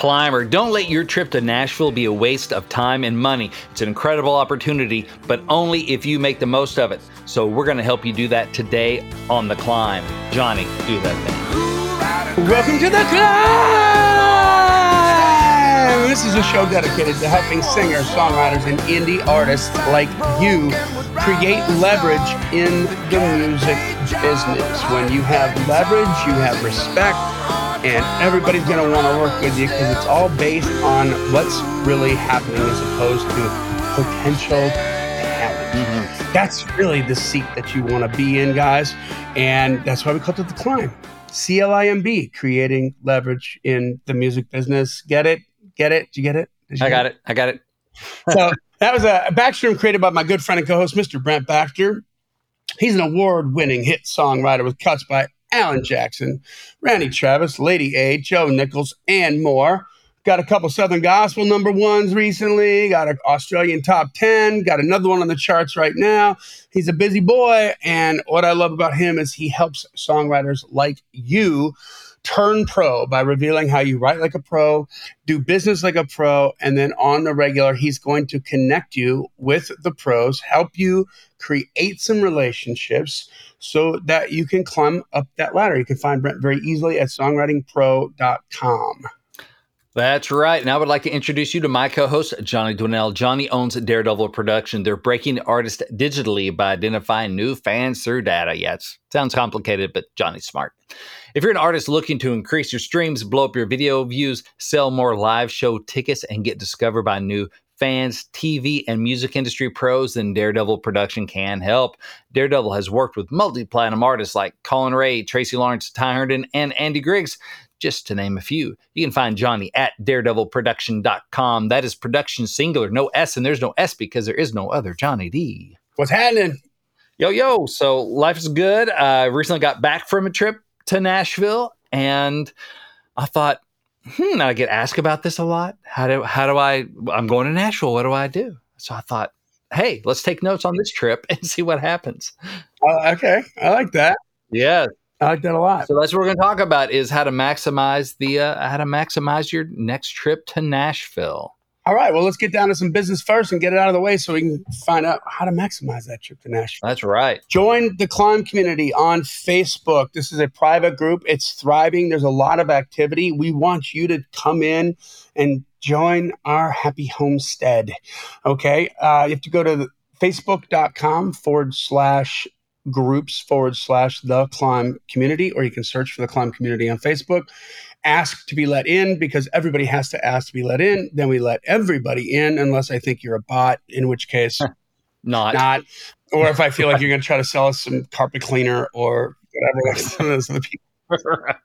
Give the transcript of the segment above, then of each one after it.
Climber, don't let your trip to Nashville be a waste of time and money. It's an incredible opportunity, but only if you make the most of it. So we're going to help you do that today on The Climb. Johnny, do that thing. Welcome to The Climb! This is a show dedicated to helping singers, songwriters, and indie artists like you create leverage in the music business. When you have leverage, you have respect and everybody's going to want to work with you because it's all based on what's really happening as opposed to potential talent. Mm-hmm. That's really the seat that you want to be in, guys. And that's why we called it the climb. C L I M B, creating leverage in the music business. Get it? Get it? Did you get it? You I got it. it. I got it. so that was a backstream created by my good friend and co-host, Mr. Brent Baxter. He's an award-winning hit songwriter with cuts by Alan Jackson, Randy Travis, Lady A, Joe Nichols, and more. Got a couple Southern Gospel number ones recently. Got an Australian top 10. Got another one on the charts right now. He's a busy boy. And what I love about him is he helps songwriters like you turn pro by revealing how you write like a pro, do business like a pro, and then on the regular, he's going to connect you with the pros, help you create some relationships so that you can climb up that ladder. You can find Brent very easily at songwritingpro.com. That's right. And I would like to introduce you to my co host, Johnny Dwinell. Johnny owns Daredevil Production. They're breaking artists digitally by identifying new fans through data. It sounds complicated, but Johnny's smart. If you're an artist looking to increase your streams, blow up your video views, sell more live show tickets, and get discovered by new fans, TV, and music industry pros, then Daredevil production can help. Daredevil has worked with multi platinum artists like Collin Raye, Tracy Lawrence, Ty Herndon, and Andy Griggs, just to name a few. You can find Johnny at daredevilproduction.com. That is production singular, no S, and there's no S because there is no other Johnny D. What's happening? Yo, yo. So life is good. I recently got back from a trip to Nashville and I thought, hmm, I get asked about this a lot. How do how do I I'm going to Nashville. What do I do? So I thought, hey, let's take notes on this trip and see what happens. Uh, okay. I like that. Yeah. I like that a lot. So that's what we're going to talk about is how to maximize the uh, how to maximize your next trip to Nashville. All right. Well, let's get down to some business first and get it out of the way so we can find out how to maximize that trip to Nashville. That's right. Join the Climb community on Facebook. This is a private group. It's thriving. There's a lot of activity. We want you to come in and join our happy homestead. Okay. Uh, you have to go to facebook.com forward slash groups forward slash the climb community, or you can search for the climb community on Facebook ask to be let in because everybody has to ask to be let in. Then we let everybody in, unless I think you're a bot, in which case, not. Not. Or if I feel like you're going to try to sell us some carpet cleaner or whatever, like some of those other people. right.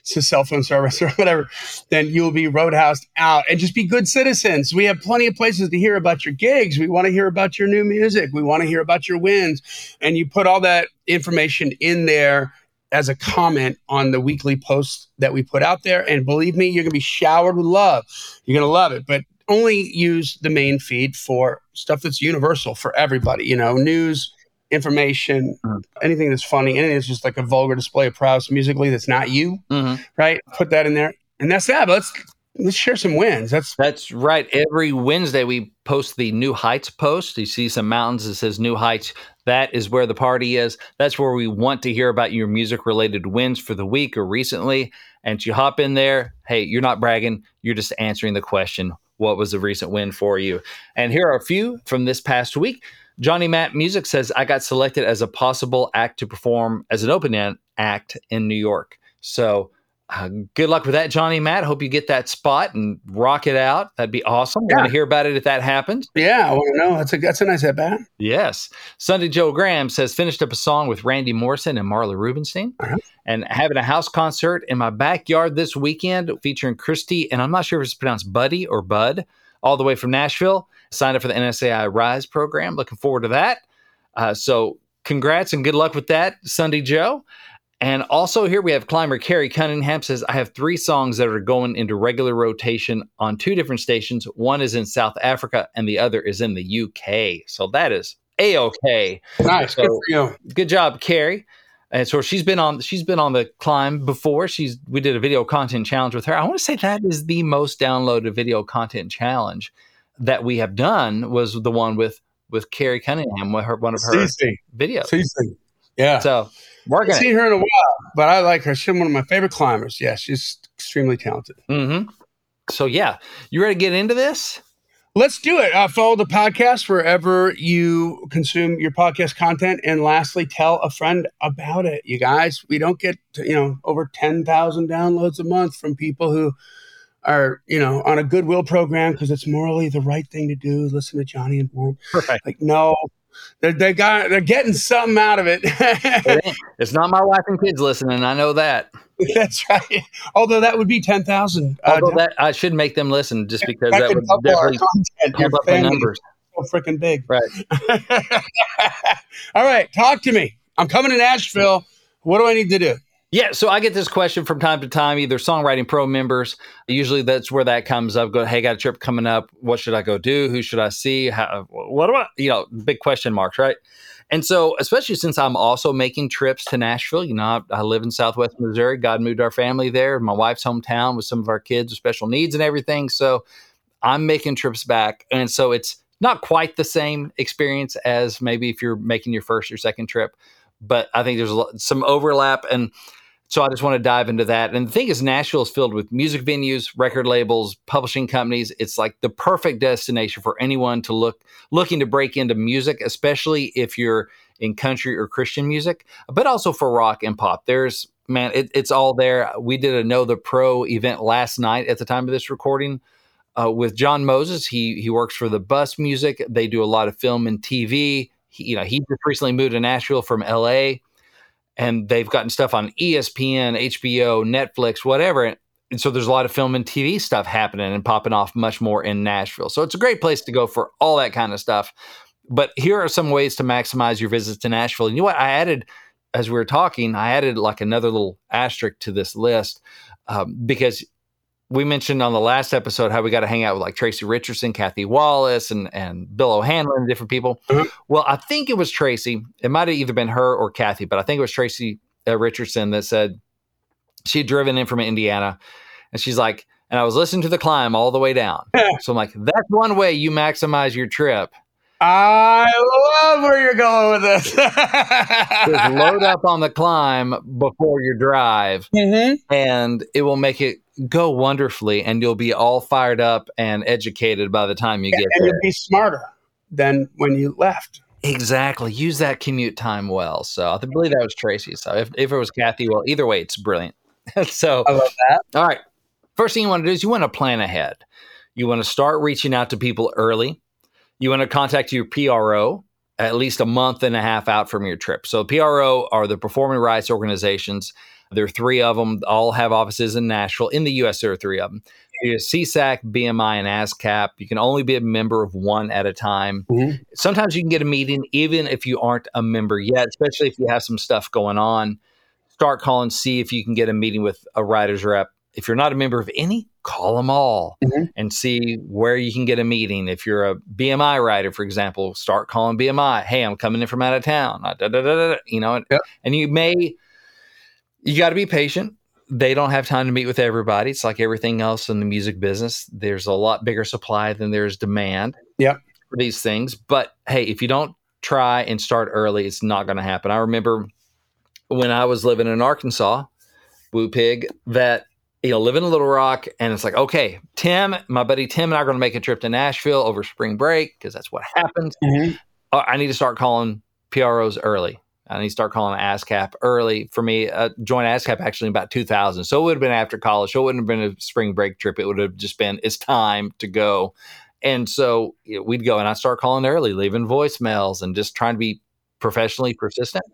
it's a cell phone service or whatever, then you'll be roadhoused out and just be good citizens. We have plenty of places to hear about your gigs. We want to hear about your new music. We want to hear about your wins. And you put all that information in there as a comment on the weekly posts that we put out there. And believe me, you're going to be showered with love. You're going to love it. But only use the main feed for stuff that's universal for everybody, you know, news, information, mm-hmm. anything that's funny, anything that's just like a vulgar display of prowess musically that's not you, mm-hmm. right? Put that in there. And that's that. But let's let's share some wins. That's that's right. Every Wednesday we post the New Heights post. You see some mountains that says New Heights. That is where the party is. That's where we want to hear about your music related wins for the week or recently. And you hop in there. Hey, you're not bragging. You're just answering the question. What was the recent win for you? And here are a few from this past week. Johnny Matt Music says I got selected as a possible act to perform as an open act in New York. So uh, good luck with that, Johnny Matt. Hope you get that spot and rock it out. That'd be awesome. Yeah. Want to hear about it if that happens? Yeah, I want to know. That's a that's a nice at bat. Yes. Sunday Joe Graham says finished up a song with Randy Morrison and Marla Rubenstein, uh-huh. and having a house concert in my backyard this weekend featuring Christy and I'm not sure if it's pronounced Buddy or Bud, all the way from Nashville. Signed up for the NSAI Rise program. Looking forward to that. Uh, so congrats and good luck with that, Sunday Joe. And also here we have climber Carrie Cunningham says, I have three songs that are going into regular rotation on two different stations. One is in South Africa and the other is in the UK. So that is a-okay. Nice. So, good for you. Good job, Carrie. And so she's been on she's been on the climb before. She's we did a video content challenge with her. I want to say that is the most downloaded video content challenge that we have done was the one with with Carrie Cunningham, with her one of her Cece. videos. Cece. Yeah. So I working. haven't seen her in a while, but I like her. She's one of my favorite climbers. Yeah, she's extremely talented. Mm-hmm. So yeah, you ready to get into this? Let's do it. Uh, follow the podcast wherever you consume your podcast content. And lastly, tell a friend about it. You guys, we don't get, to, you know, over 10,000 downloads a month from people who are, you know, on a goodwill program because it's morally the right thing to do. Listen to Johnny and Brent. Right. Like, no, they, they got, they're getting something out of it. It's not my wife and kids listening. I know that. That's right. Although that would be 10,000. Uh, Although that I should make them listen just because that that would definitely. Pump up the numbers. so freaking big. Right. All right, talk to me. I'm coming to Nashville. What do I need to do? Yeah, so I get this question from time to time, either songwriting pro members. Usually that's where that comes up. Go, hey, got a trip coming up. What should I go do? Who should I see? How, what do I, you know, big question marks, right? And so, especially since I'm also making trips to Nashville, you know, I, I live in Southwest Missouri. God moved our family there. My wife's hometown with some of our kids with special needs and everything. So I'm making trips back. And so it's not quite the same experience as maybe if you're making your first or second trip, but I think there's some overlap. And so I just want to dive into that. And the thing is, Nashville is filled with music venues, record labels, publishing companies. It's like the perfect destination for anyone to look looking to break into music, especially if you're in country or Christian music, but also for rock and pop. There's man, it, it's all there. We did a Know the Pro event last night at the time of this recording uh, with John Moses. He he works for the Bus Music. They do a lot of film and TV. He, you know, he just recently moved to Nashville from L.A and they've gotten stuff on ESPN, HBO, Netflix, whatever. And so there's a lot of film and TV stuff happening and popping off much more in Nashville. So it's a great place to go for all that kind of stuff. But here are some ways to maximize your visits to Nashville. And you know what? I added, as we were talking, I added like another little asterisk to this list um, because we mentioned on the last episode how we got to hang out with like Tracy Richardson, Kathy Wallace, and and Bill O'Hanlon, different people. Mhm. Well, I think it was Tracy. It might have either been her or Kathy, but I think it was Tracy uh, Richardson that said she had driven in from Indiana, and she's like, and I was listening to the climb all the way down. so I'm like, that's one way you maximize your trip. I love where you're going with this. Just load up on the climb before your drive, Mhm. and it will make it go wonderfully, and you'll be all fired up and educated by the time you get And there. you'll be smarter than when you left. Exactly. Use that commute time well. So I believe that was Tracy. So if, if it was Kathy, well, either way, it's brilliant. so, I love that. all right. First thing you want to do is you want to plan ahead. You want to start reaching out to people early. You want to contact your PRO at least a month and a half out from your trip. So, PRO are the performing rights organizations. There are three of them, all have offices in Nashville. In the US, there are three of them. There's SESAC, BMI, and ASCAP. You can only be a member of one at a time. Mhm. Sometimes you can get a meeting even if you aren't a member yet, especially if you have some stuff going on. Start calling, see if you can get a meeting with a writer's rep. If you're not a member of any, call them all Mhm. and see where you can get a meeting. If you're a BMI writer, for example, start calling BMI. Hey, I'm coming in from out of town. Da, da, da, you know, Yep. and you may, you got to be patient. They don't have time to meet with everybody. It's like everything else in the music business. There's a lot bigger supply than there's demand Yep. for these things. But hey, if you don't try and start early, it's not going to happen. I remember when I was living in Arkansas, Woo Pig, that you know, live in Little Rock, and it's like, okay, Tim, my buddy Tim, and I are going to make a trip to Nashville over spring break because that's what happens. Mhm. Uh, I need to start calling PROs early. I need to start calling ASCAP early. For me, uh, joined ASCAP actually in about 2000. So it would have been after college. So it wouldn't have been a spring break trip. It would have just been, it's time to go. And so you know, we'd go and I'd start calling early, leaving voicemails and just trying to be professionally persistent.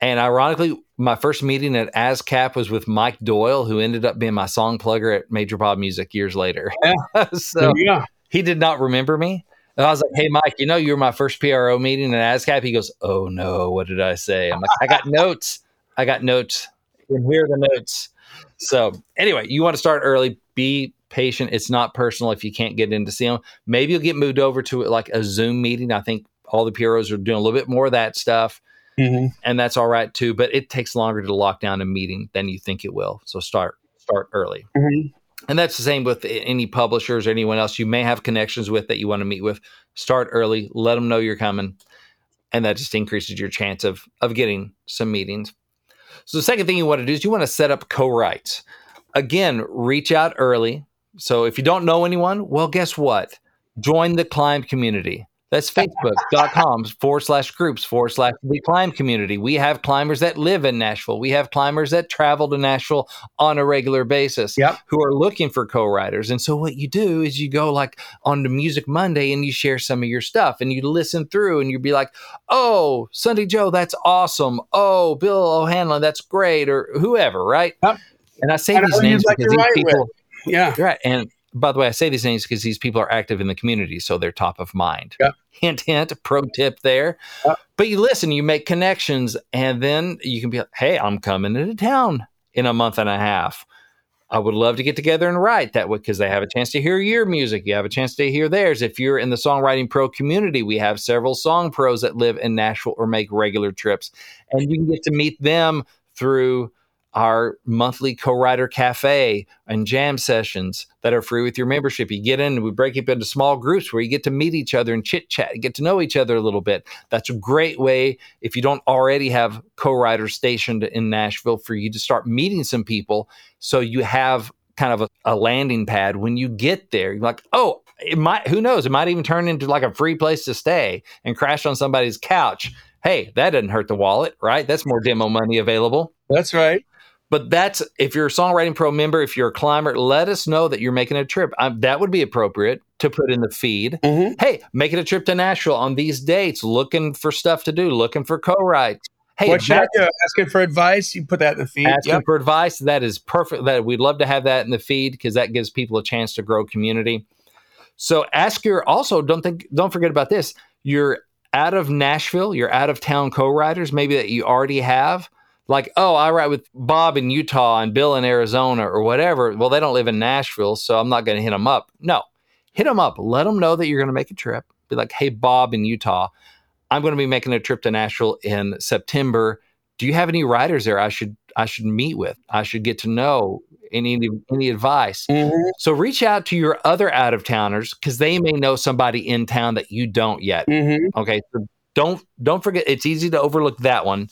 And ironically, my first meeting at ASCAP was with Mike Doyle, who ended up being my song plugger at Major Bob Music years later. so yeah. he did not remember me. And I was like, hey, Mike, you know, you were my first PRO meeting at ASCAP. He goes, oh, no, what did I say? I'm like, I got notes. I got notes. And here are the notes. So, anyway, you want to start early. Be patient. It's not personal if you can't get in to see them. Maybe you'll get moved over to like a Zoom meeting. I think all the PROs are doing a little bit more of that stuff. Mhm. and that's all right too. But it takes longer to lock down a meeting than you think it will. So start start early. Mhm. And that's the same with any publishers or anyone else you may have connections with that you want to meet with. Start early, let them know you're coming, and that just increases your chance of of getting some meetings. So the second thing you want to do is you want to set up co-writes. Again, reach out early. So if you don't know anyone, well, guess what? Join the climb community. That's facebook.com forward slash groups forward slash the climb community. We have climbers that live in Nashville. We have climbers that travel to Nashville on a regular basis Yep. who are looking for co-writers. And so what you do is you go like on the Music Monday and you share some of your stuff and you listen through and you'd be like, oh, Sunday Joe, that's awesome. Oh, Bill O'Hanlon, that's great, or whoever, right? Yep. And I say And these names because to these write people, Yeah. right? And by the way, I say these names because these people are active in the community, so they're top of mind. Yep. Hint, hint, pro tip there. Yep. But you listen, you make connections, and then you can be like, hey, I'm coming into town in a month and a half. I would love to get together and write that way because they have a chance to hear your music. You have a chance to hear theirs. If you're in the songwriting pro community, we have several song pros that live in Nashville or make regular trips, and you can get to meet them through our monthly co-writer cafe and jam sessions that are free with your membership. You get in we break up into small groups where you get to meet each other and chit chat, get to know each other a little bit. That's a great way if you don't already have co-writers stationed in Nashville for you to start meeting some people so you have kind of a, a landing pad when you get there. You're like, oh, it might who knows, it might even turn into like a free place to stay and crash on somebody's couch. Hey, that doesn't hurt the wallet, right? That's more demo money available. That's right. But that's if you're a songwriting pro member, if you're a climber, let us know that you're making a trip. Um, that would be appropriate to put in the feed. Mhm. Hey, making a trip to Nashville on these dates, looking for stuff to do, looking for co-writes. Hey, what should I do? Asking for advice. You put that in the feed. asking Yep. for advice. That is perfect. That we'd love to have that in the feed because that gives people a chance to grow community. So ask your also don't think don't forget about this. You're out of Nashville, you're out of town co-writers, maybe that you already have. Like, oh, I write with Bob in Utah and Bill in Arizona or whatever. Well, they don't live in Nashville, so I'm not going to hit them up. No, hit them up. Let them know that you're going to make a trip. Be like, hey, Bob in Utah, I'm going to be making a trip to Nashville in September. Do you have any writers there I should I should meet with? I should get to know any any advice. Mhm. So reach out to your other out of towners because they may know somebody in town that you don't yet. Mhm. Okay, so don't don't forget. It's easy to overlook that one,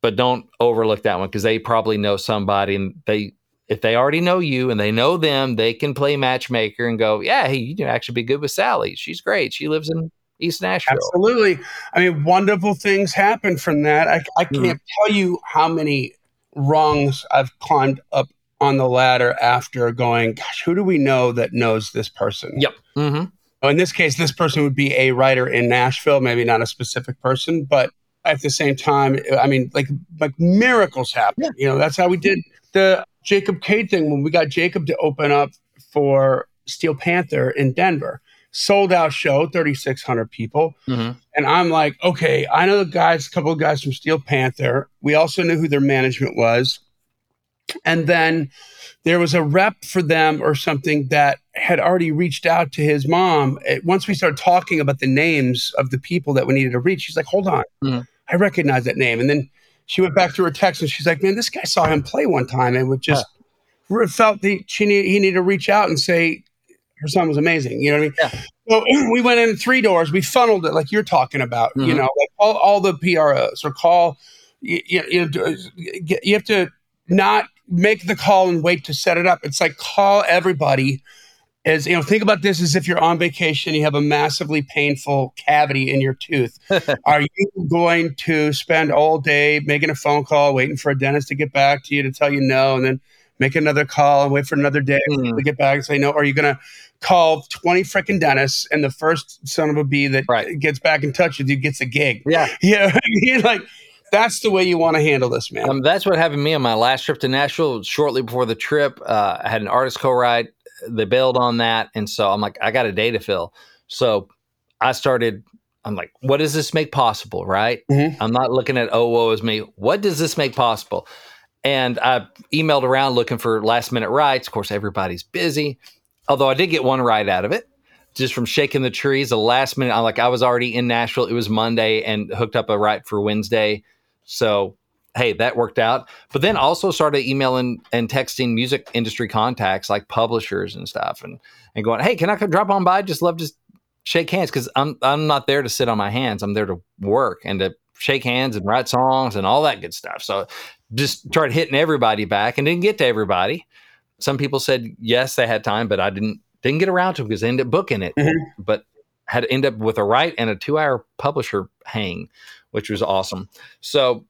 but don't overlook that one because they probably know somebody, and they if they already know you and they know them, they can play matchmaker and go, yeah, hey, you can actually be good with Sally. She's great. She lives in East Nashville. Absolutely. I mean, wonderful things happen from that. I, I Mhm. can't tell you how many rungs I've climbed up on the ladder after going, gosh, who do we know that knows this person? Yep. Mm-hmm. In this case, this person would be a writer in Nashville, maybe not a specific person, but at the same time, I mean, like like miracles happen. Yeah. You know, that's how we did the Jacob Cade thing when we got Jacob to open up for Steel Panther in Denver. Sold out show, 3,600 people. Mm-hmm. And I'm like, okay, I know the guys, a couple of guys from Steel Panther. We also knew who their management was. And then there was a rep for them or something that had already reached out to his mom. Eh, Once we started talking about the names of the people that we needed to reach, she's like, hold on, Mhm. I recognize that name. And then she went back to her text and she's like, man, this guy saw him play one time and would just re- felt the, she need, he needed to reach out and say her son was amazing. You know what I mean? So we went in three doors. We funneled it like you're talking about. You Mhm. know, like all, all the PROs or call. You, you, you, know, you have to not make the call and wait to set it up. It's like call everybody. As you know, think about this as if you're on vacation. You have a massively painful cavity in your tooth. Are you going to spend all day making a phone call, waiting for a dentist to get back to you to tell you no, and then make another call and wait for another day Mhm. to get back and say no? Or are you going to call 20 freaking dentists and the first son of a bee that Right. gets back in touch with you gets a gig? Yeah. Yeah. I mean, like, that's the way you want to handle this, man. Um, that's what happened to me on my last trip to Nashville. Shortly before the trip, uh, I had an artist co-write. They bailed on that, and so I'm like, I got a day to fill. So I started. I'm like, what does this make possible? Right? Mhm. I'm not looking at oh woe is me. What does this make possible? And I emailed around looking for last minute writes. Of course, everybody's busy. Although I did get one write out of it. just from shaking the trees. The last minute, I like I was already in Nashville. It was Monday and hooked up a write for Wednesday. So hey, that worked out. But then also started emailing and texting music industry contacts like publishers and stuff, and and going, hey, can I come drop on by? Just love to shake hands because I'm I'm not there to sit on my hands. I'm there to work and to shake hands and write songs and all that good stuff. So just started hitting everybody back and didn't get to everybody. Some people said yes, they had time, but I didn't didn't get around to them because they ended up booking it. Mm-hmm. But had to end up with a write and a two hour publisher hang, which was awesome. So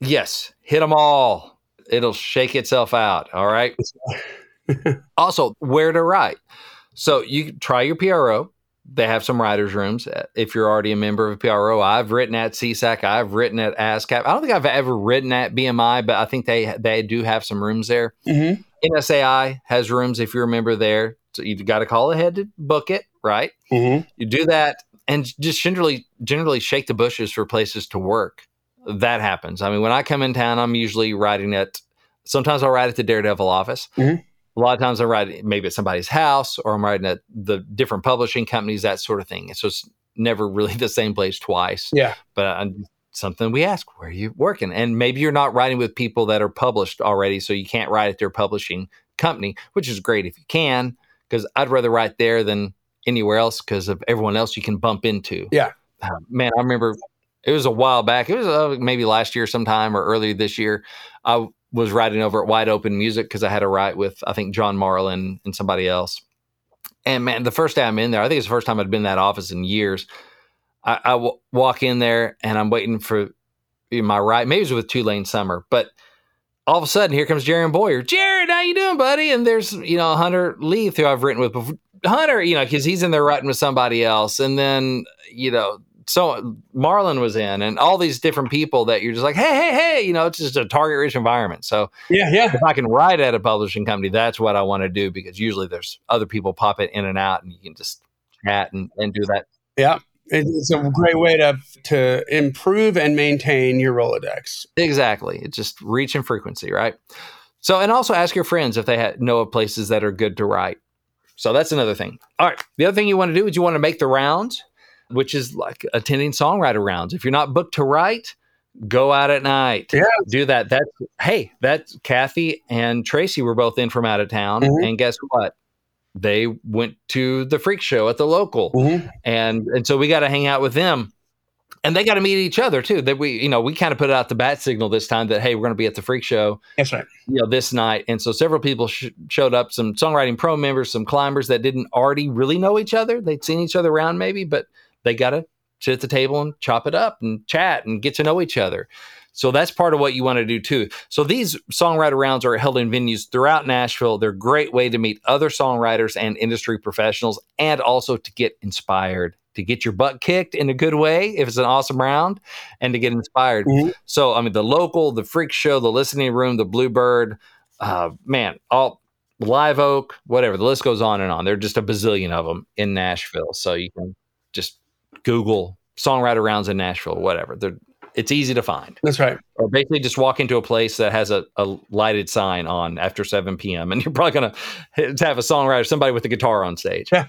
yes, hit them all. It'll shake itself out. All right. also, where to write. So you try your PRO they have some writers' rooms. If you're already a member of a PRO, I've written at SESAC, I've written at ASCAP. I don't think I've ever written at BMI, but I think they they do have some rooms there. Mm-hmm. NSAI has rooms if you're a member there. So you've got to call ahead to book it, right? Mm-hmm. You do that and just generally generally shake the bushes for places to work. That happens. I mean, when I come in town, I'm usually writing at. Sometimes I'll write at the Daredevil office. Mm-hmm a lot of times I'm writing maybe at somebody's house or I'm writing at the different publishing companies, that sort of thing. So it's never really the same place twice. Yeah. But uh, something we ask, where are you working? And maybe you're not writing with people that are published already, so you can't write at their publishing company, which is great if you can, because I'd rather write there than anywhere else because of everyone else you can bump into. Yeah. Uh, man, I remember it was a while back. It was uh, maybe last year sometime or earlier this year. I was writing over at Wide Open Music because I had a write with I think John Marlin and somebody else. And man, the first day I'm in there, I think it's the first time I'd been in that office in years. I, I w- walk in there and I'm waiting for my write. Maybe it was with Tulane Summer, but all of a sudden here comes Jared Boyer. Jared, how you doing, buddy? And there's you know Hunter Leith who I've written with before. Hunter, you know, because he's in there writing with somebody else, and then you know so Marlon was in, and all these different people that you're just like, hey, hey, hey, you know, it's just a target rich environment. So yeah, yeah. If I can write at a publishing company, that's what I want to do because usually there's other people pop it in and out, and you can just chat and, and do that. Yeah, it's a great way to to improve and maintain your Rolodex. Exactly, it's just reach and frequency, right? So, and also ask your friends if they know of places that are good to write. So that's another thing. All right, the other thing you want to do is you want to make the rounds which is like attending songwriter rounds. If you're not booked to write, go out at night. Yeah. Do that. That's hey, that's Kathy and Tracy were both in from out of town. Mm-hmm. And guess what? They went to the freak show at the local. Mm-hmm. And and so we got to hang out with them. And they got to meet each other too. That we, you know, we kind of put out the bat signal this time that hey, we're going to be at the freak show. That's right. You know, this night, and so several people sh- showed up. Some songwriting pro members, some climbers that didn't already really know each other. They'd seen each other around maybe, but they got to sit at the table and chop it up and chat and get to know each other. So that's part of what you want to do too. So these songwriter rounds are held in venues throughout Nashville. They're a great way to meet other songwriters and industry professionals and also to get inspired, to get your butt kicked in a good way if it's an awesome round and to get inspired. Mm-hmm. So I mean the local, the freak show, the listening room, the bluebird, uh, man, all live oak, whatever. The list goes on and on. There are just a bazillion of them in Nashville. So you can just Google songwriter rounds in Nashville, whatever. They're, it's easy to find. That's right. Or basically just walk into a place that has a, a lighted sign on after 7 p.m. and you're probably going to have a songwriter, somebody with a guitar on stage. Yeah,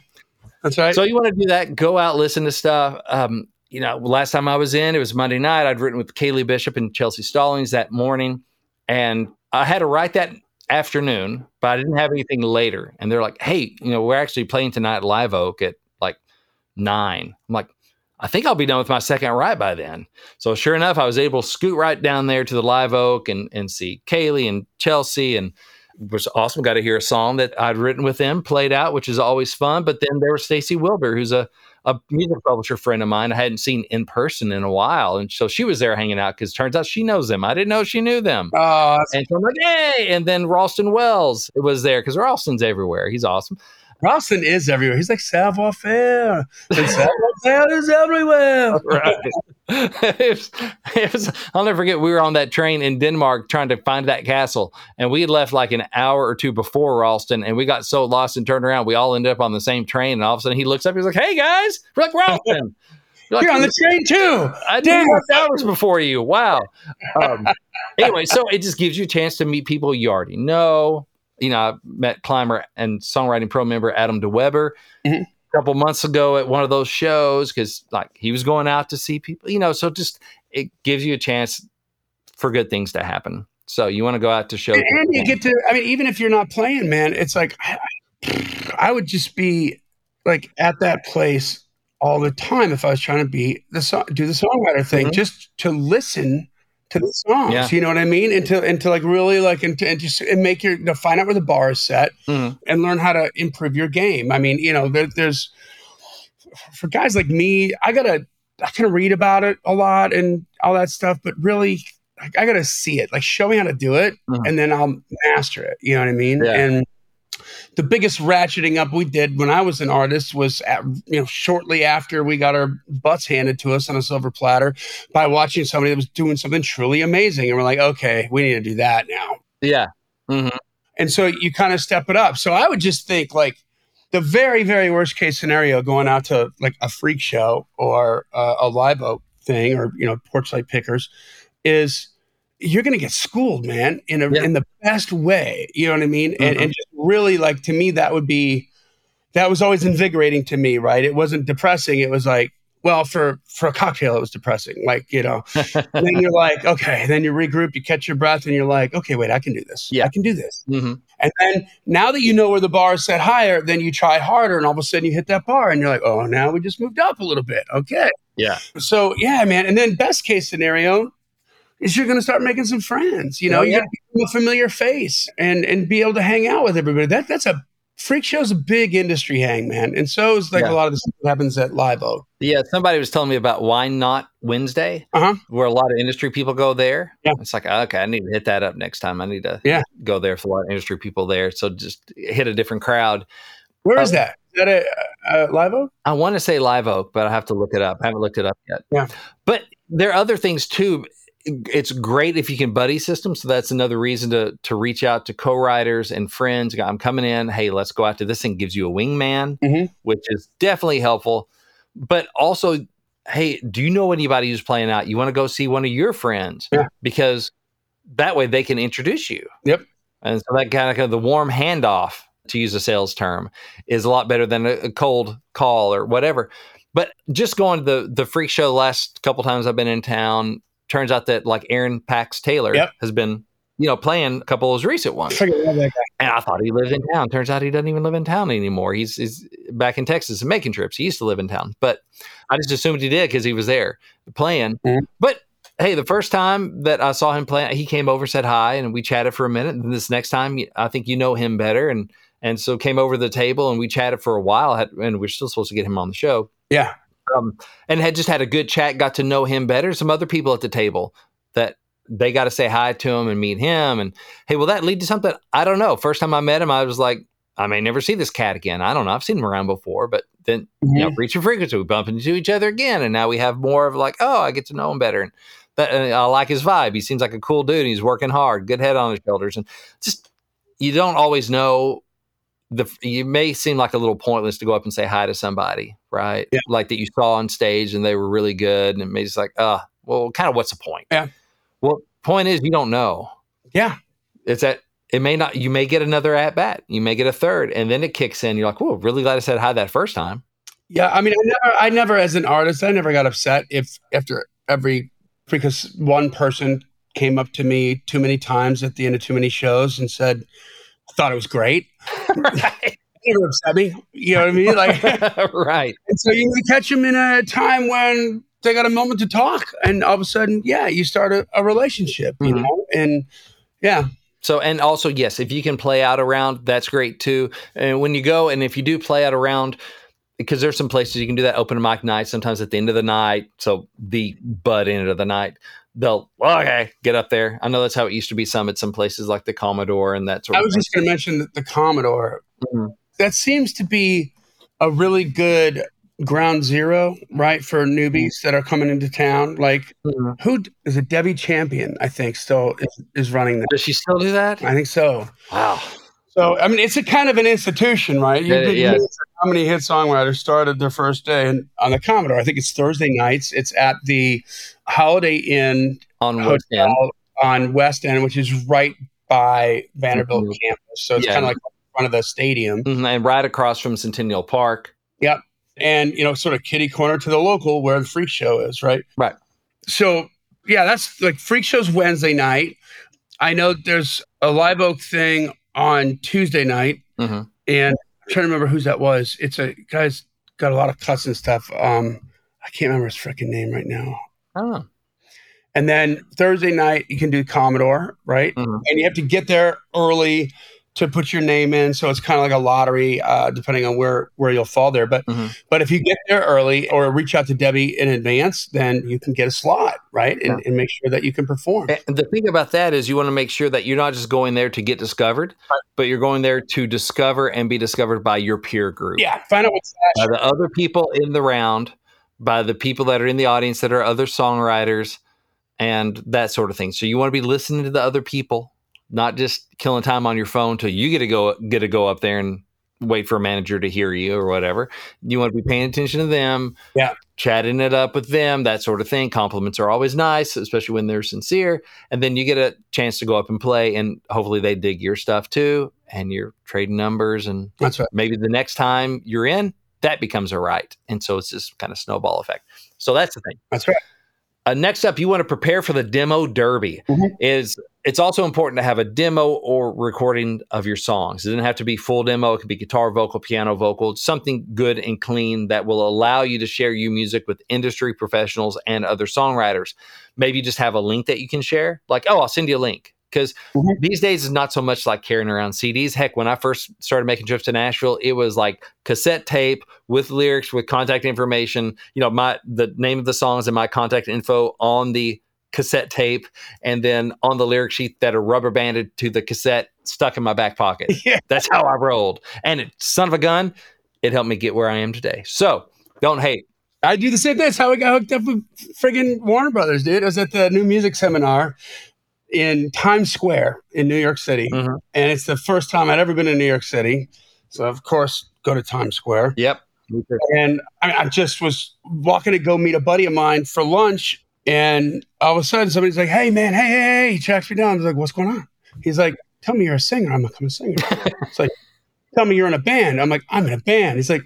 that's right. So you want to do that, go out, listen to stuff. Um, you know, last time I was in, it was Monday night. I'd written with Kaylee Bishop and Chelsea Stallings that morning. And I had to write that afternoon, but I didn't have anything later. And they're like, hey, you know, we're actually playing tonight Live Oak at like nine. I'm like, I think I'll be done with my second write by then. So sure enough, I was able to scoot right down there to the Live Oak and, and see Kaylee and Chelsea and was awesome. Got to hear a song that I'd written with them played out, which is always fun. But then there was Stacy Wilbur, who's a, a music publisher friend of mine I hadn't seen in person in a while. And so she was there hanging out because turns out she knows them. I didn't know she knew them. Oh, and so I'm like, hey. And then Ralston Wells was there because Ralston's everywhere. He's awesome. Ralston is everywhere. He's like savoir faire. And savoir faire is everywhere. Right. it was, it was, I'll never forget. We were on that train in Denmark trying to find that castle, and we had left like an hour or two before Ralston, and we got so lost and turned around. We all ended up on the same train, and all of a sudden he looks up. He's like, "Hey guys, we're like Ralston." You're, like, You're on the train too. I did hours before you. Wow. Um, anyway, so it just gives you a chance to meet people you already know you know, I met climber and songwriting pro member Adam DeWeber. Mm-hmm. a couple months ago at one of those shows because like he was going out to see people, you know. So just it gives you a chance for good things to happen. So you want to go out to show, and, and you get to. I mean, even if you're not playing, man, it's like I, I would just be like at that place all the time if I was trying to be the song, do the songwriter thing, Mhm. just to listen to the songs. Yeah. You know what I mean? And to and to like really like and, to, and just and make your to find out where the bar is set Mhm. and learn how to improve your game. I mean, you know, there, there's for guys like me, I gotta I can read about it a lot and all that stuff, but really. like, I gotta see it. Like, show me how to do it, Mhm. and then I'll master it. You know what I mean? Yeah. And the biggest ratcheting up we did when I was an artist was at, you know shortly after we got our butts handed to us on a silver platter by watching somebody that was doing something truly amazing, and we're like, okay, we need to do that now. yeah, hmm And so you kind of step it up. So I would just think like the very very worst case scenario going out to like a freak show or uh, a live oak thing or you know porch light pickers is you're going to get schooled, man, in a Yeah. in the best way. You know what I mean? And, Mhm. and just really like to me, that would be that was always invigorating to me. Right? It wasn't depressing. It was like, well, for for a cocktail, it was depressing. Like you know, then you're like, okay. Then you regroup, you catch your breath, and you're like, okay, wait, I can do this. Yeah. I can do this. hmm And then now that you know where the bar is set higher, then you try harder, and all of a sudden you hit that bar, and you're like, oh, now we just moved up a little bit. Okay. Yeah. So yeah, man. And then best case scenario is you're going to start making some friends. You know, Oh, you're to become a familiar face and and be able to hang out with everybody. That that's a freak show's a big industry hang, man. And so is like Yeah. a lot of this stuff that happens at Live Oak. Yeah, somebody was telling me about Why Not Wednesday, Uh-huh. where a lot of industry people go there. Yeah. It's like, okay, I need to hit that up next time. I need to Yeah. go there for a lot of industry people there. So just hit a different crowd. Where is Oh. that? Is that a, a Live Oak? I want to say Live Oak, but I have to look it up. I haven't looked it up yet. Yeah. But there are other things too. It's great if you can buddy system. So that's another reason to to reach out to co-writers and friends. I'm coming in. Hey, let's go out to this thing. Gives you a wingman, Mhm. which is definitely helpful. But also, hey, do you know anybody who's playing out? You want to go see one of your friends Yeah. because that way they can introduce you. Yep. And so that kind of, kind of the warm handoff, to use a sales term, is a lot better than a, a cold call or whatever. But just going to the the freak show the last couple times I've been in town, turns out that like Aaron Pax Taylor Yep. has been, you know, playing a couple of those recent ones. freaking love that guy. And I thought he lived in town. Turns out he doesn't even live in town anymore. He's, he's back in Texas and making trips. He used to live in town, but I just assumed he did because he was there playing. Mhm. But hey, the first time that I saw him play, he came over, said hi, and we chatted for a minute. And this next time, I think you know him better, and and so came over to the table and we chatted for a while. And we're still supposed to get him on the show Yeah. Um, and had just had a good chat, got to know him better. Some other people at the table that they got to say hi to him and meet him. And hey, will that lead to something? I don't know. First time I met him, I was like, I may never see this cat again. I don't know. I've seen him around before, but then you know, reach and frequency, we bump into each other again, and now we have more of like, oh, I get to know him better, and that and I like his vibe. He seems like a cool dude. He's working hard, good head on his shoulders, and just you don't always know. The, you may seem like a little pointless to go up and say hi to somebody, right? Yeah. Like that you saw on stage and they were really good, and it may just like, uh, well, kind of what's the point? Yeah. Well, point is you don't know. Yeah. It's that it may not. You may get another at bat. You may get a third, and then it kicks in. You're like, "Whoa, really glad I said hi that first time." Yeah, I mean, I never, I never, as an artist, I never got upset if after every because one person came up to me too many times at the end of too many shows and said, "I thought it was great." right. It never upset me. You know what I mean? Like, right. and so you catch them in a time when they got a moment to talk, and all of a sudden, yeah, you start a, a relationship. You Mhm. know, and yeah, So, and also, yes, if you can play out around, that's great too. And when you go, and if you do play out around, because there's some places you can do that open mic night, sometimes at the end of the night. So the butt end of the night, they'll, okay, get up there. I know that's how it used to be some at some places like the Commodore and that sort I was just going to mention the, the Commodore. Mhm. That seems to be a really good ground zero, right, for newbies that are coming into town. Like, Mhm. who is it? Debbie Champion, I think, still is, is running that. Does she still do that? I think so. Wow. So, I mean, it's a kind of an institution, right? You Yeah. How many hit songwriters started their first day in, on the Commodore? I think it's Thursday nights. It's at the Holiday Inn On West End. On West End, which is right by Vanderbilt Mhm. campus. So it's Yeah. kind of like front of the stadium. Mhm, And right across from Centennial Park. Yep. And, you know, sort of kitty corner to the local where the freak show is, right? Right. So, yeah, that's like freak show's Wednesday night. I know there's a live oak thing on Tuesday night. Mhm. And I'm trying to remember whose that was. It's a guy's got a lot of cuts and stuff. Um, I can't remember his freaking name right now. I. And then Thursday night, you can do Commodore, right? Mhm. And you have to get there early to put your name in. So it's kind of like a lottery, uh, depending on where where you'll fall there. But Mhm. but if you get there early or reach out to Debbie in advance, then you can get a slot, right? And, and make sure that you can perform. And the thing about that is you want to make sure that you're not just going there to get discovered, but you're going there to discover and be discovered by your peer group. Yeah, find out what's By the other people in the round, by the people that are in the audience that are other songwriters and that sort of thing. So you want to be listening to the other people, not just killing time on your phone till you get to go get to go up there and wait for a manager to hear you or whatever. You want to be paying attention to them, Yeah. chatting it up with them, that sort of thing. Compliments are always nice, especially when they're sincere. And then you get a chance to go up and play, and hopefully they dig your stuff too. And you're trading numbers, and That's right. maybe the next time you're in, that becomes a write. And so it's this kind of snowball effect. So that's the thing. That's right. Uh, next up, you want to prepare for the demo derby. Mhm. Is it's also important to have a demo or recording of your songs. It doesn't have to be full demo. It could be guitar, vocal, piano, vocal, something good and clean that will allow you to share your music with industry professionals and other songwriters. Maybe just have a link that you can share. Like, oh, I'll send you a link. Because Mhm. these days it's not so much like carrying around CDs. Heck, when I first started making trips to Nashville, it was like cassette tape with lyrics, with contact information. You know, my the name of the songs and my contact info on the cassette tape, and then on the lyric sheet that are rubber banded to the cassette, stuck in my back pocket. Yeah. That's how I rolled. And it, son of a gun, it helped me get where I am today. So don't hate. I do the same thing. That's how I got hooked up with friggin' Warner Brothers, dude. I was at the new music seminar in Times Square in New York City. Mhm. And it's the first time I'd ever been in New York City. So, of course, go to Times Square. Yep. And I, I just was walking to go meet a buddy of mine for lunch. And all of a sudden, somebody's like, hey, man, hey, hey, hey. He tracks me down. I was like, what's going on? He's like, tell me you're a singer. I'm like, I'm a singer. it's like, tell me you're in a band. I'm like, I'm in a band. He's like,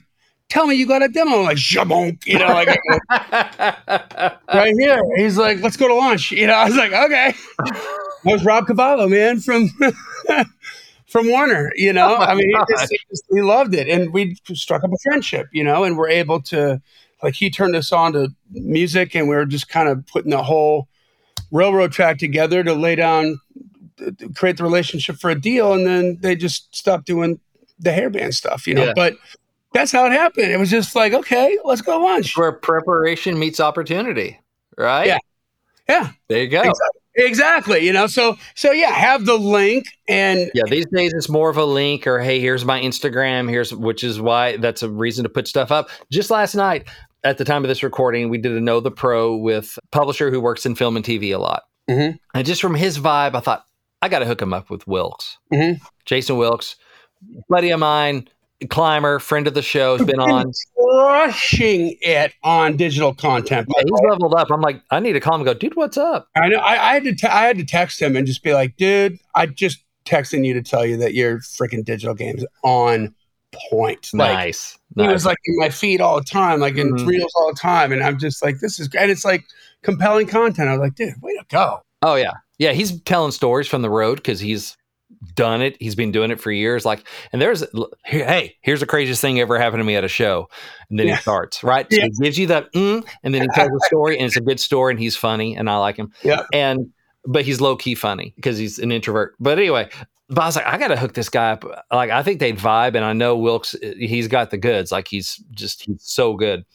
tell me you got a demo. I'm like, shabonk. You know, like, right here. He's like, let's go to lunch. You know, I was like, okay. That was Rob Cavallo, man, from from Warner. You know, Oh I mean, he, just, he, just- he loved it, and we struck up a friendship. You know, and we're able to, like, he turned us on to music, and we were just kind of putting the whole railroad track together to lay down, to create the relationship for a deal, and then they just stopped doing the hairband stuff. You know, Yeah. but. That's how it happened. It was just like, okay, let's go lunch. Where preparation meets opportunity, right? Yeah. Yeah, There you go. Exactly. exactly. You know, so so yeah, have the link and Yeah, these days it's more of a link or hey, here's my Instagram, here's which is why that's a reason to put stuff up. Just last night, at the time of this recording, we did a Know the Pro with a publisher who works in film and TV a lot. Mhm. And just from his vibe, I thought, I gotta hook him up with Wilkes. Mhm. Jason Wilkes, buddy of mine, climber, friend of the show, has been on. crushing it on digital content. Yeah, he's leveled up. I'm like, I need to call him and go, dude, what's up? I know. I, I had to. Te- I had to text him and just be like, "Dude, I just texting you to tell you that your freaking digital game's on point." Like nice. he nice. was like in my feed all the time, like in Mhm. reels all the time, and I'm just like, "This is great." And it's like compelling content. I was like, "Dude, way to go!" Oh yeah, yeah. He's telling stories from the road because he's done it. He's been doing it for years. Like, and there's, hey, here's the craziest thing ever happened to me at a show. And then Yeah. he starts right. So he gives you that, mm, and then he tells a story, and it's a good story, and he's funny, and I like him. Yeah. And but he's low key funny because he's an introvert. But anyway. But I was like, I got to hook this guy up. Like, I think they'd vibe, and I know Wilkes, uh, he's got the goods. Like, he's just, he's so good.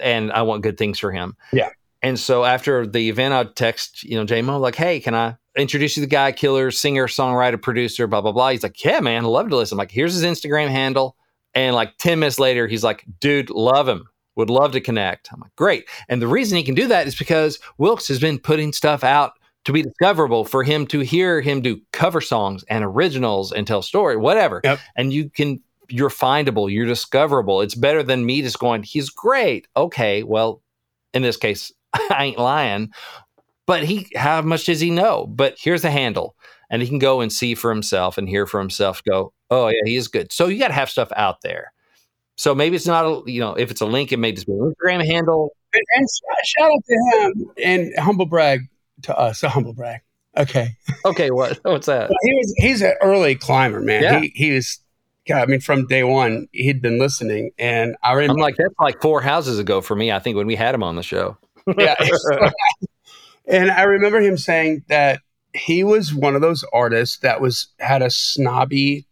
And I want good things for him. Yeah. And so after the event, I'd text, you know, JMO, like, hey, can I introduce you to the guy, killer, singer, songwriter, producer, blah, blah, blah. He's like, yeah, man, I'd love to listen. I'm like, here's his Instagram handle. And like 10 minutes later, he's like, dude, love him. Would love to connect. I'm like, great. And the reason he can do that is because Wilkes has been putting stuff out to be discoverable for him to hear him do cover songs and originals and tell story, whatever. Yep. And you can, you're findable, you're discoverable. It's better than me just going, he's great. Okay, well, in this case, I ain't lying. But he, how much does he know? But here's the handle, and he can go and see for himself and hear for himself. Go, oh yeah, he is good. So you got to have stuff out there. So maybe it's not a you know if it's a link, it may just be an Instagram handle. And, and shout out to him and humble brag to us, a humble brag. Okay. Okay, what what's that? Well, he was he's an early climber, man. Yeah. He he was God, I mean, from day one, he'd been listening, and I remember. I'm like that's like four houses ago for me. I think when we had him on the show. yeah. and I remember him saying that he was one of those artists that was had a snobby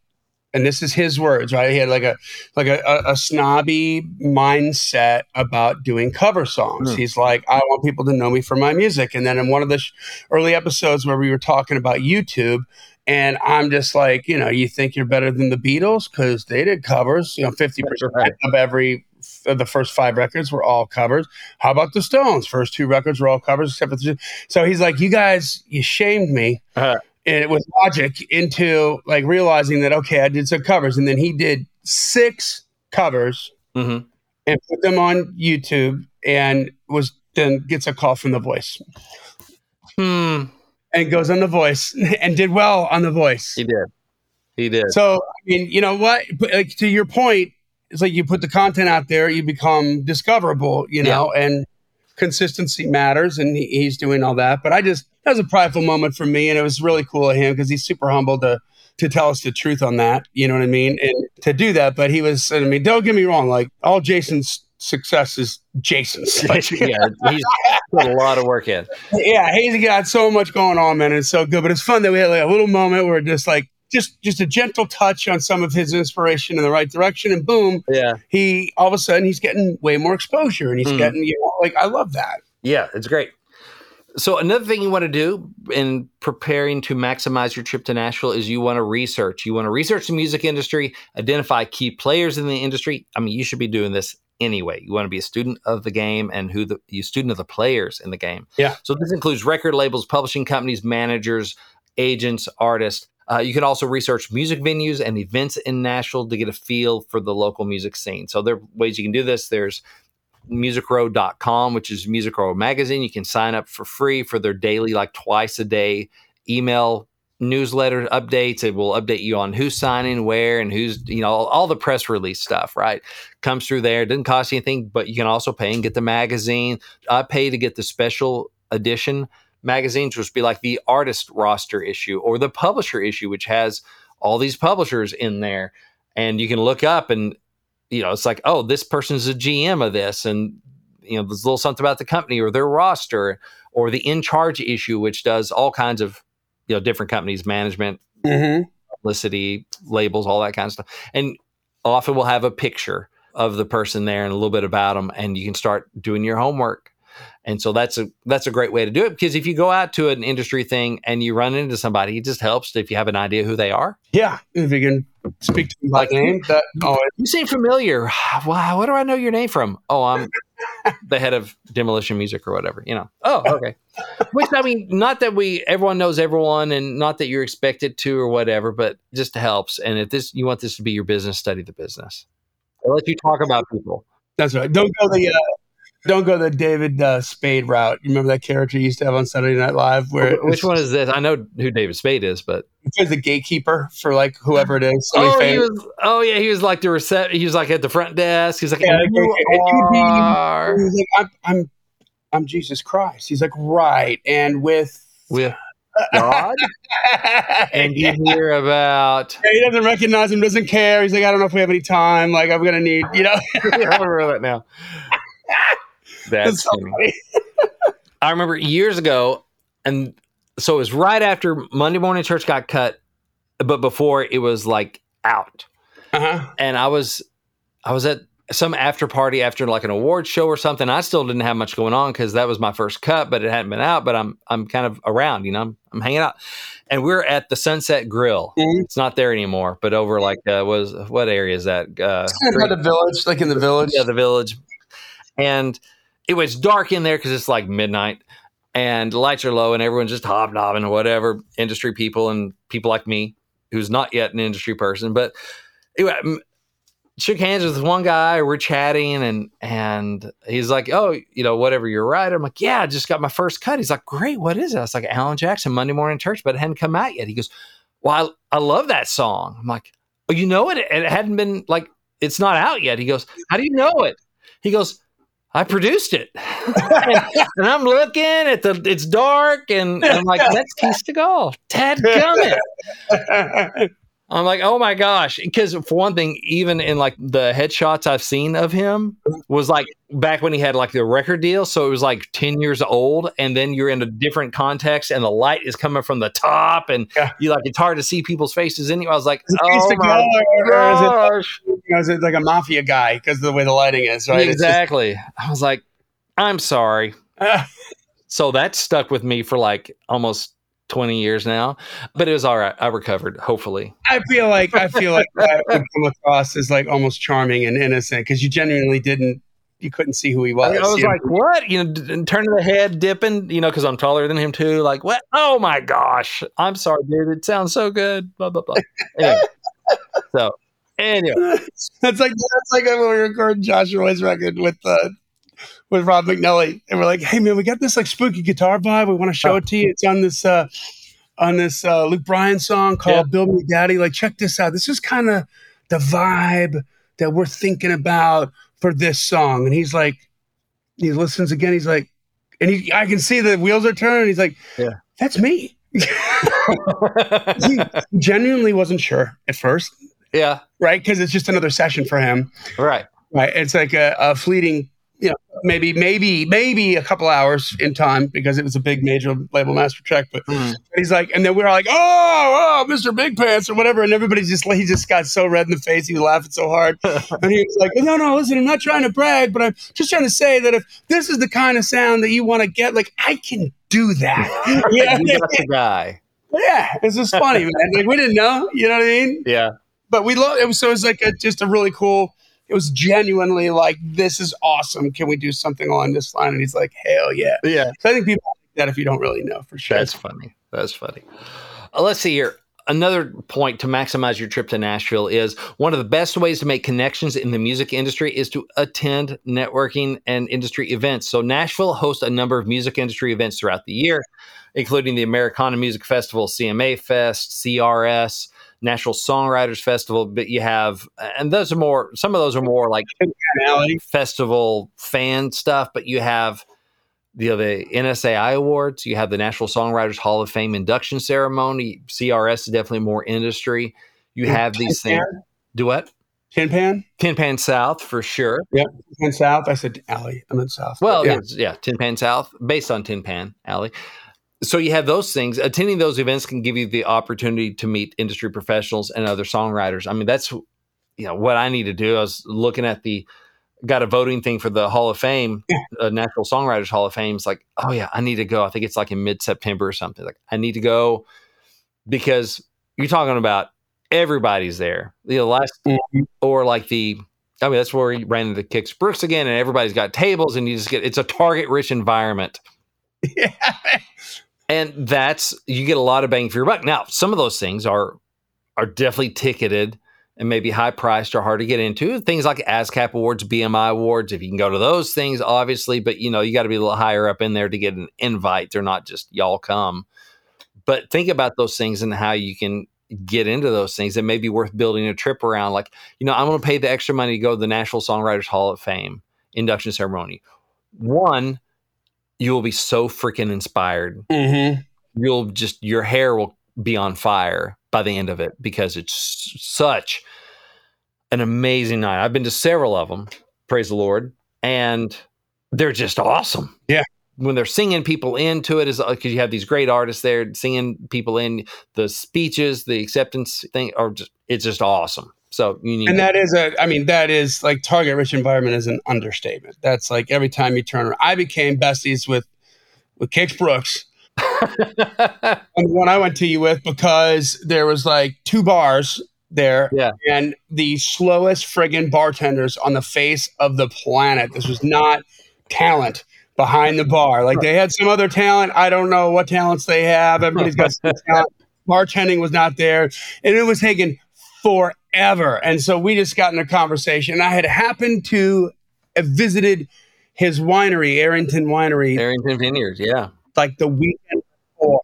and this is his words, right? He had like a like a, a, a snobby mindset about doing cover songs. Mm. He's like, I want people to know me for my music. And then in one of the sh- early episodes where we were talking about YouTube, and I'm just like, you know, you think you're better than the Beatles because they did covers. You know, fifty percent Right. of every of the first five records were all covers. How about the Stones? First two records were all covers, except for the. So he's like, you guys, you shamed me Uh, and it was logic into like realizing that okay, I did some covers, and then he did six covers mhm. and put them on YouTube, and was then gets a call from The Voice Hmm. and goes on The Voice and did well on The Voice. He did. He did. So I mean, you know what? Like to your point, it's like you put the content out there, you become discoverable, you know, and consistency matters, and he, he's doing all that. But I just that was a prideful moment for me, and it was really cool of him because he's super humble to to tell us the truth on that. You know what I mean? And to do that, but he was. I mean, don't get me wrong. Like all Jason's success is Jason's. Like, yeah, he's put a lot of work in. yeah, he's got so much going on, man. It's so good, but it's fun that we had like a little moment where just like just just a gentle touch on some of his inspiration in the right direction, and boom, Yeah. he all of a sudden he's getting way more exposure, and he's Mhm. getting you know like I love that. Yeah, it's great. So another thing you want to do in preparing to maximize your trip to Nashville is you want to research. You want to research the music industry, identify key players in the industry. I mean, you should be doing this anyway. You want to be a student of the game and who the you student of the players in the game. Yeah. So this includes record labels, publishing companies, managers, agents, artists. Uh, you can also research music venues and events in Nashville to get a feel for the local music scene. So there are ways you can do this. There's musicrow.com, which is Music Row magazine. You can sign up for free for their daily, like twice a day email newsletter updates. It will update you on who's signing where and who's, you know, all, the press release stuff, right? Comes through there. It doesn't cost you anything, but you can also pay and get the magazine. I pay to get the special edition magazines, which would be like the artist roster issue or the publisher issue, which has all these publishers in there. And you can look up and you know, it's like, oh, this person's a GM of this, and you know, there's a little something about the company or their roster or the in charge issue, which does all kinds of you know different companies, management, Mm-hmm. publicity, labels, all that kind of stuff, and often we'll have a picture of the person there and a little bit about them, and you can start doing your homework. And so that's a that's a great way to do it because if you go out to an industry thing and you run into somebody, it just helps if you have an idea who they are. Yeah, if you can speak to by Like- name, that oh, You seem familiar. Wow, what do I know your name from? Oh, I'm the head of Demolition Music or whatever. You know. Oh, okay. Which I mean, not that we everyone knows everyone, and not that you're expected to or whatever, but just helps. And if this you want this to be your business, study the business. I'll let you talk about people. that's right. Don't go the uh, don't go the David uh, Spade route. You remember that character you used to have on Saturday Night Live, where Which one is this? I know who David Spade is, but he was the gatekeeper for like whoever it is. oh, he was. Oh, yeah, he was like the recep. He was like at the front desk. He's like, Yeah, you okay. Are He was like, I'm, I'm, I'm Jesus Christ. He's like, right. And with with God, and you hear about. Yeah, he doesn't recognize him, doesn't care. He's like, I don't know if we have any time. Like, I'm gonna need, you know. I remember that now. That's funny. funny. I remember years ago, and so it was right after Monday Morning Church got cut, but before it was like out. Uh-huh. And I was, I was at some after party after like an award show or something. I still didn't have much going on because that was my first cut, but it hadn't been out. But I'm, I'm kind of around, you know, I'm, I'm hanging out, and we're at the Sunset Grill. Mhm. It's not there anymore, but over like uh, was what area is that? Uh, Kind of by the village, like in the village. yeah, the village. And it was dark in there because it's like midnight and lights are low and everyone's just hobnobbing or whatever, industry people and people like me who's not yet an industry person. But anyway, shook hands with one guy. We're chatting and and he's like, "Oh, you know, whatever. You're right." I'm like, "Yeah, I just got my first cut." He's like, "Great. What is it?" I was like, "Alan Jackson, Monday Morning Church," but it hadn't come out yet. He goes, "Well, I, I love that song." I'm like, "Oh, you know it? It hadn't been like." it's not out yet. He goes, How do you know it? He goes, I produced it. and, and, I'm looking at the, it's dark, and, and I'm like, That's Keith Stegall. Tad gummit. I'm like, oh my gosh. Because for one thing, even in like the headshots I've seen of him was like back when he had like the record deal. So it was like 10 years old. And then you're in a different context and the light is coming from the top. And yeah. you like, it's hard to see people's faces anyway. I was like, oh my gosh. Is it, is it like a mafia guy because of the way the lighting is, right? Exactly. Just- I was like, I'm sorry. so that stuck with me for like almost 20 years now, but it was all right. I recovered, hopefully. I feel like I feel like that would come across as like almost charming and innocent because you genuinely didn't you couldn't see who he was. I, was like, know? what? You know, turning the head, dipping, you know, because I'm taller than him too. Like, what? Oh my gosh. I'm sorry, dude. It sounds so good. Blah, blah, blah. Anyway, so, anyway. That's like, that's like when we recorded Joshua's record with, uh, with Rob McNelley, and we're like, "Hey man, we got this like spooky guitar vibe. We want to show it to you. It's on this uh, on this uh, Luke Bryan song called yeah. "Build Me Daddy." Like, check this out. This is kind of the vibe that we're thinking about for this song. And he's like, he listens again. He's like, and he, I can see the wheels are turning. He's like, yeah, that's me. he genuinely wasn't sure at first. Yeah. Right. Cause it's just another session for him. Right. Right. It's like a, a fleeting you know, maybe, maybe, maybe a couple hours in time because it was a big major label master check. But mm. he's like, and then we are like, oh, oh, Mr. Big Pants or whatever. And everybody's just, he just got so red in the face. He was laughing so hard. and he was like, no, no, listen, I'm not trying to brag, but I'm just trying to say that if this is the kind of sound that you want to get, like, I can do that. yeah. you got the guy. Yeah. It's just funny, man. Like, we didn't know, you know what I mean? Yeah. But we love it. Was, so it was like a, just a really cool, it was genuinely like, this is awesome. Can we do something along this line? And he's like, hell yeah. Yeah. So I think people like that if you don't really know for sure. That's funny. That's funny. Uh, let's see here. Another point to maximize your trip to Nashville is one of the best ways to make connections in the music industry is to attend networking and industry events. So, Nashville hosts a number of music industry events throughout the year, including the Americana Music Festival, CMA Fest, CRS, National Songwriters Festival, but you have, and those are more, some of those are more like festival fan stuff, but you have you know, the NSAI Awards, you have the National Songwriters Hall of Fame induction ceremony. CRS is definitely more industry. You have these things. Do what? Tin Pan? Tin Pan South for sure. Yeah, Tin Pan South. I said Alley. I meant South. Well, yeah. yeah, Tin Pan South, based on Tin Pan Alley so you have those things. Attending those events can give you the opportunity to meet industry professionals and other songwriters. I mean that's you know what i need to do. I was looking at the got a voting thing for the hall of fame yeah. uh, national songwriters hall of fame. It's like oh yeah i need to go. I think it's like in mid-september or something. Like i need to go because you're talking about everybody's there. The last mm-hmm. or like the I mean, that's where you ran into Kix Brooks again, and everybody's got tables, and you just get it's a target rich environment. Yeah and that's you get a lot of bang for your buck. Now, some of those things are are definitely ticketed and maybe high priced or hard to get into. Things like ASCAP awards, BMI awards, if you can go to those things, obviously, but you know, you got to be a little higher up in there to get an invite. They're not just y'all come. But think about those things and how you can get into those things that may be worth building a trip around. Like, you know, I'm going to pay the extra money to go to the National Songwriters Hall of Fame induction ceremony. One, you will be so freaking inspired. Mm-hmm. You'll just your hair will be on fire by the end of it because it's such an amazing night. I've been to several of them, praise the Lord, and they're just awesome. Yeah. When they're singing people into it, is because you have these great artists there singing people in. The speeches, the acceptance thing, or just it's just awesome. So you need, and that is a, I mean, that is like target rich environment is an understatement. That's like every time you turn around. I became besties with with Kix Brooks, and the one I went to you with because there was like two bars there, yeah, and the slowest friggin' bartenders on the face of the planet. This was not talent behind the bar. Like they had some other talent. I don't know what talents they have. Everybody's got some talent. Bartending was not there, and it was taking forever. And so we just got in a conversation. I had happened to have visited his winery, Arrington Winery. Arrington Vineyards, yeah. Like the weekend before.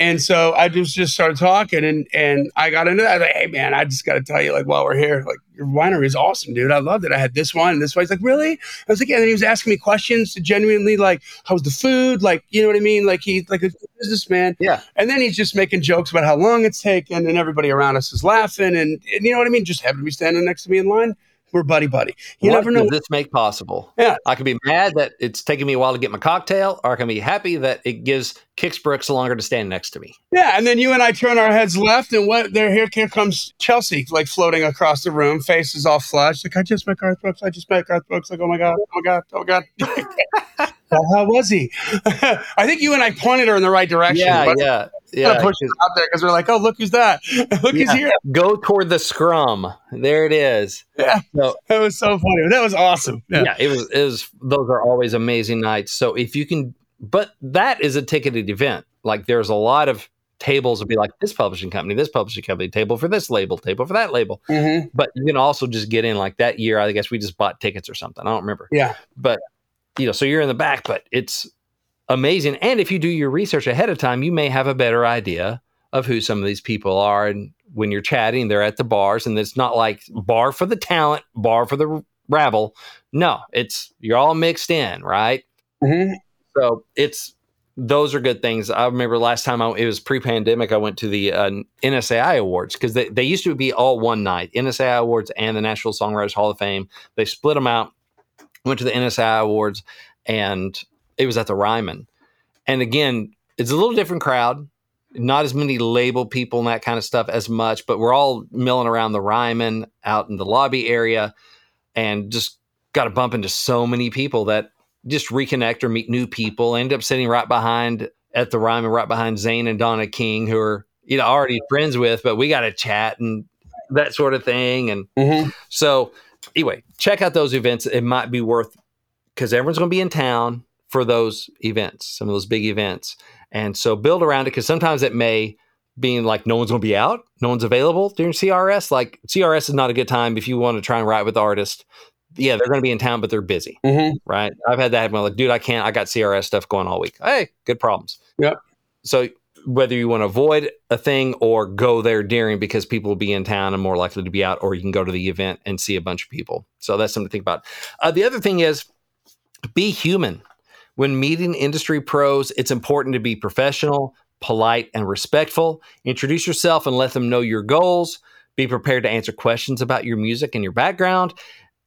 And so I just just started talking, and and I got into that. I was like, hey man, I just got to tell you, like while we're here, like your winery is awesome, dude. I loved it. I had this one and this one. He's like, really? I was like, yeah. And he was asking me questions to genuinely like, how's the food? Like, you know what I mean? Like he's like a businessman. Yeah. And then he's just making jokes about how long it's taken, and everybody around us is laughing, and, and you know what I mean? Just having to be standing next to me in line we're buddy buddy. You what never know. Does this make possible? Yeah. I can be mad that it's taking me a while to get my cocktail, or I can be happy that it gives Kix Brooks longer to stand next to me. Yeah, and then you and I turn our heads left, and what there here, here comes Chelsea, like floating across the room, faces all flushed. Like I just met Garth Brooks. I just met Garth Brooks. Like oh my god, oh my god, oh my god. how was he? I think you and I pointed her in the right direction. Yeah, yeah, yeah. Push it out there because we're like, oh, look who's that? look yeah. who's here. Go toward the scrum. There it is. Yeah, so, that was so funny. That was awesome. Yeah. yeah, it was. It was. Those are always amazing nights. So if you can, but that is a ticketed event. Like there's a lot of tables will be like this publishing company, this publishing company, table for this label, table for that label. Mm-hmm. But you can also just get in like that year. I guess we just bought tickets or something. I don't remember. Yeah. But you know, so you're in the back, but it's amazing. And if you do your research ahead of time, you may have a better idea of who some of these people are. And when you're chatting, they're at the bars, and it's not like bar for the talent, bar for the rabble. No, it's you're all mixed in, right? Mm-hmm. So it's those are good things. I remember last time I, it was pre-pandemic, I went to the uh, NSAI Awards because they, they used to be all one night, NSAI Awards and the National Songwriters Hall of Fame. They split them out went to the NSAI Awards, and it was at the Ryman. And again, it's a little different crowd, not as many label people and that kind of stuff as much, but we're all milling around the Ryman out in the lobby area, and just got to bump into so many people that just reconnect or meet new people. End up sitting right behind at the Ryman, right behind Zane and Donna King, who are you know already friends with, but we got to chat and that sort of thing. And mm-hmm. so anyway, check out those events. It might be worth because everyone's going to be in town for those events, some of those big events. And so build around it because sometimes it may being like no one's going to be out, no one's available during CRS. Like CRS is not a good time if you want to try and write with the artist. Yeah, they're going to be in town, but they're busy, mm-hmm. right? I've had that. I'm like, dude, I can't. I got CRS stuff going all week. Hey, good problems. Yep. So whether you want to avoid a thing or go there during because people will be in town and more likely to be out, or you can go to the event and see a bunch of people. So that's something to think about. Uh, the other thing is be human. When meeting industry pros, it's important to be professional, polite, and respectful. Introduce yourself and let them know your goals. Be prepared to answer questions about your music and your background.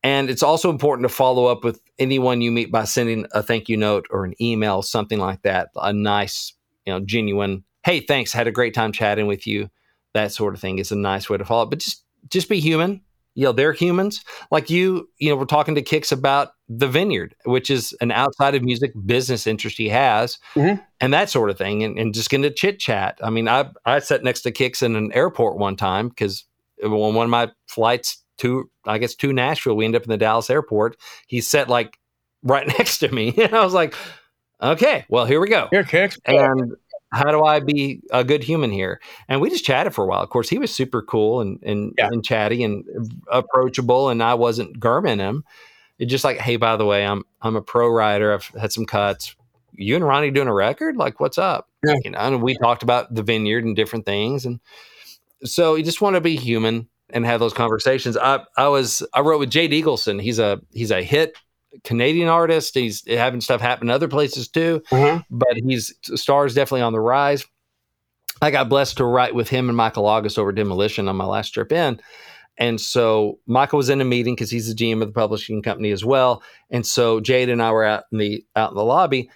And it's also important to follow up with anyone you meet by sending a thank you note or an email, something like that. A nice you know, genuine, hey, thanks, had a great time chatting with you. That sort of thing is a nice way to follow. up. But just just be human. You know, they're humans. Like you, you know, we're talking to Kix about the vineyard, which is an outside of music business interest he has mm-hmm. and that sort of thing. And, and just getting to chit chat. I mean, I I sat next to Kix in an airport one time because on one of my flights to I guess to Nashville, we end up in the Dallas airport. He sat like right next to me. And I was like, okay, well, here we go. Here, Kix. And how do I be a good human here? And we just chatted for a while. Of course, he was super cool and and, yeah. and chatty and approachable, and I wasn't gurming him. It's just like, hey, by the way, I'm I'm a pro writer. I've had some cuts. You and Ronnie doing a record? Like, what's up? Yeah. You know, and we talked about the vineyard and different things, and so you just want to be human and have those conversations. I I was I wrote with Jade Eagleson. He's a he's a hit Canadian artist. He's having stuff happen other places too, mm-hmm. but he's stars definitely on the rise. I got blessed to write with him and Michael August over Demolition on my last trip in. And so Michael was in a meeting because he's the GM of the publishing company as well. And so Jade and I were out in the out in the lobby.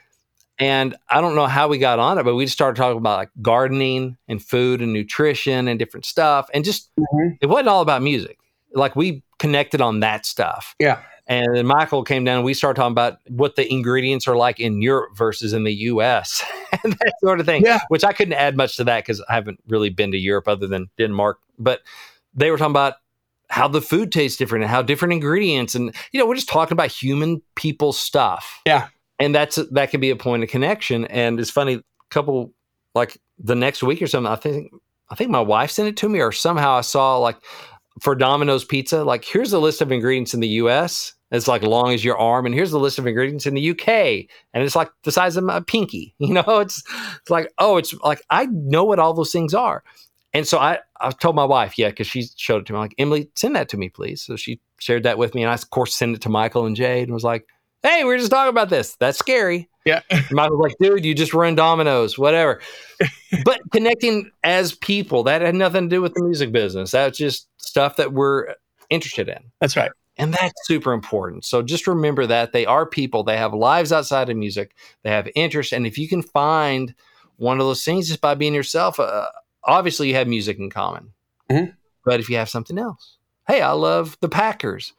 And I don't know how we got on it, but we just started talking about like gardening and food and nutrition and different stuff. And just mm-hmm. it wasn't all about music. Like we connected on that stuff. Yeah. And then Michael came down and we started talking about what the ingredients are like in Europe versus in the US and that sort of thing. Yeah. Which I couldn't add much to that because I haven't really been to Europe other than Denmark. But they were talking about how the food tastes different and how different ingredients and you know, we're just talking about human people stuff. Yeah. And that's that can be a point of connection. And it's funny, a couple like the next week or something, I think I think my wife sent it to me or somehow I saw like for Domino's pizza, like here's a list of ingredients in the US It's like long as your arm, and here's the list of ingredients in the UK, and it's like the size of my pinky. You know, it's it's like oh, it's like I know what all those things are, and so I I told my wife, yeah, because she showed it to me. I'm like Emily, send that to me, please. So she shared that with me, and I of course sent it to Michael and Jade, and was like, hey, we are just talking about this. That's scary. Yeah. Michael's like, dude, you just run Domino's, whatever. but connecting as people, that had nothing to do with the music business. That's just stuff that we're interested in. That's right. And that's super important. So just remember that they are people. They have lives outside of music. They have interests. And if you can find one of those things just by being yourself, uh, obviously you have music in common. Mm-hmm. But if you have something else, hey, I love the Packers.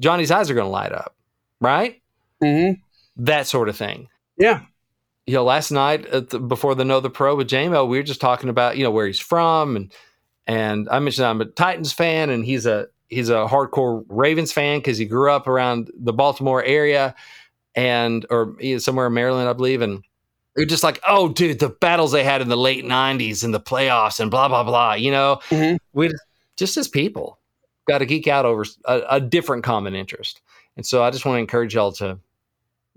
Johnny's eyes are going to light up, right? Mm-hmm. That sort of thing. Yeah. You know, last night the, before the Know the Pro with JMO, we were just talking about, you know, where he's from and and I mentioned I'm a Titans fan and he's a he's a hardcore Ravens fan because he grew up around the Baltimore area and or somewhere in Maryland, I believe. And you're just like, oh, dude, the battles they had in the late '90s and the playoffs and blah blah blah. You know, mm-hmm. we just as people got to geek out over a, a, different common interest. And so I just want to encourage y'all to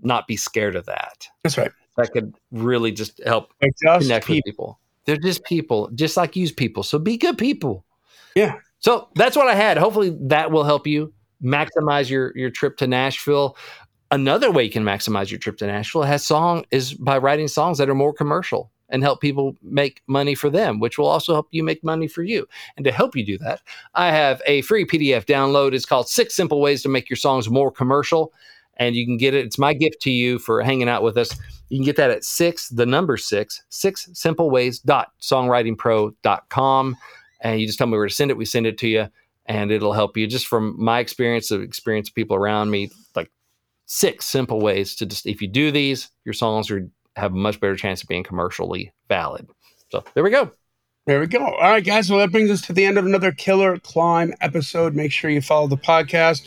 not be scared of that. That's right. That could really just help just connect people. with people. They're just people, just like you people. So be good people. Yeah. So that's what I had. Hopefully that will help you maximize your your trip to Nashville. Another way you can maximize your trip to Nashville has song is by writing songs that are more commercial and help people make money for them, which will also help you make money for you. And to help you do that, I have a free PDF download. It's called Six Simple Ways to Make Your Songs More Commercial. And you can get it. It's my gift to you for hanging out with us. You can get that at six, the number six, six simple ways dot songwritingpro.com. And you just tell me where to send it. We send it to you and it'll help you just from my experience of experience of people around me, like six simple ways to just, if you do these, your songs are have a much better chance of being commercially valid. So there we go. There we go. All right, guys. Well, that brings us to the end of another Killer Climb episode. Make sure you follow the podcast.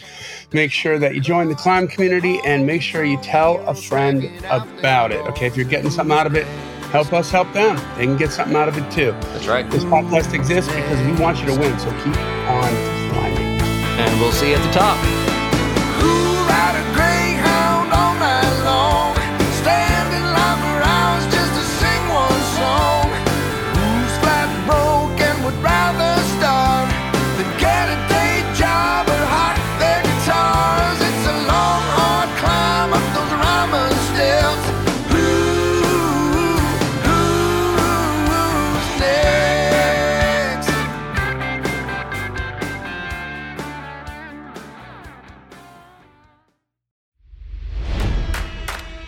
Make sure that you join the climb community and make sure you tell a friend about it. Okay. If you're getting something out of it, help us help them. They can get something out of it too. That's right. This podcast exists because we want you to win. So keep on climbing. And we'll see you at the top.